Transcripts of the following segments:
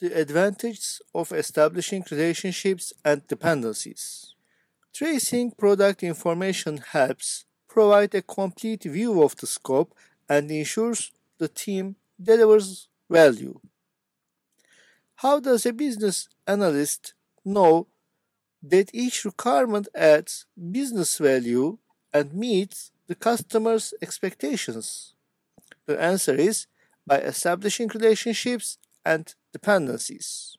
The advantages of establishing relationships and dependencies. Tracing product information helps provide a complete view of the scope and ensures the team delivers value. How does a business analyst know that each requirement adds business value and meets the customer's expectations? The answer is by establishing relationships and dependencies.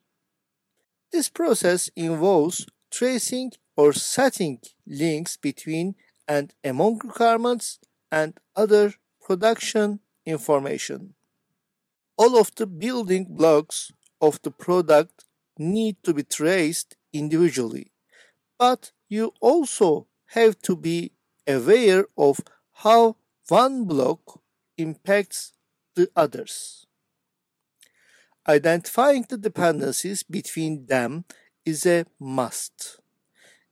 This process involves tracing or setting links between and among requirements and other production information. All of the building blocks of the product need to be traced individually, but you also have to be aware of how one block impacts the others. Identifying the dependencies between them is a must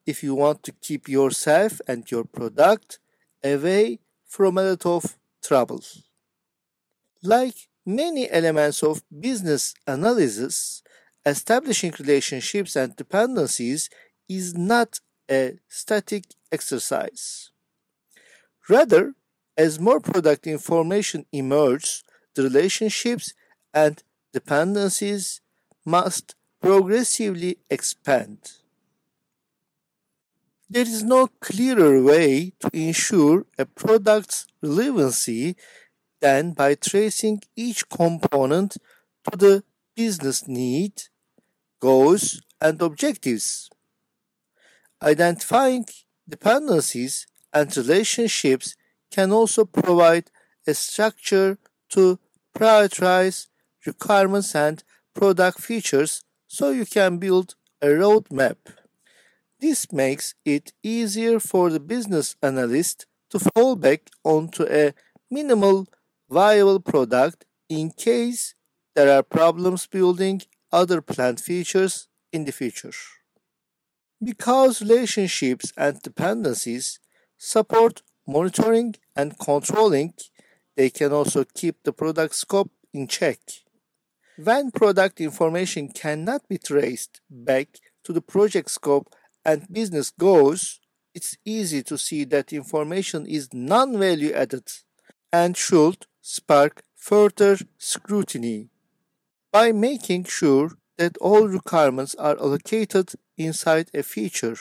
if you want to keep yourself and your product away from a lot of trouble. Like many elements of business analysis, establishing relationships and dependencies is not a static exercise. Rather, as more product information emerges, the relationships and dependencies must progressively expand. There is no clearer way to ensure a product's relevancy than by tracing each component to the business need, goals, and objectives. Identifying dependencies and relationships can also provide a structure to prioritize requirements and product features so you can build a roadmap. This makes it easier for the business analyst to fall back onto a minimal viable product in case there are problems building other planned features in the future. Because relationships and dependencies support monitoring and controlling, they can also keep the product scope in check. When product information cannot be traced back to the project scope and business goals, it's easy to see that information is non-value added and should spark further scrutiny. By making sure that all requirements are allocated inside a feature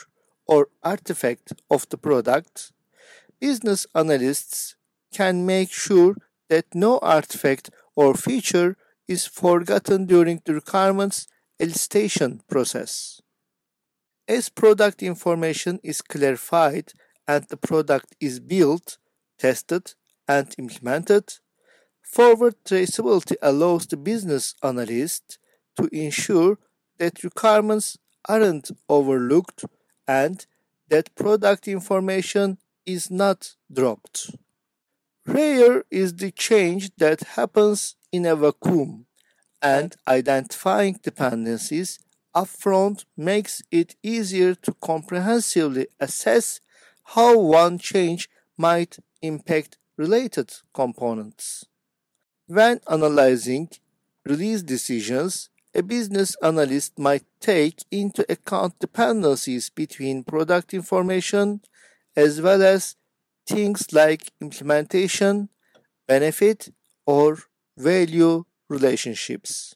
or artifact of the product, business analysts can make sure that no artifact or feature is forgotten during the requirements elicitation process. As product information is clarified and the product is built, tested, and implemented, forward traceability allows the business analyst to ensure that requirements aren't overlooked and that product information is not dropped. Rare is the change that happens in a vacuum, and identifying dependencies upfront makes it easier to comprehensively assess how one change might impact related components. When analyzing release decisions, a business analyst might take into account dependencies between product information as well as things like implementation, benefit, or value relationships.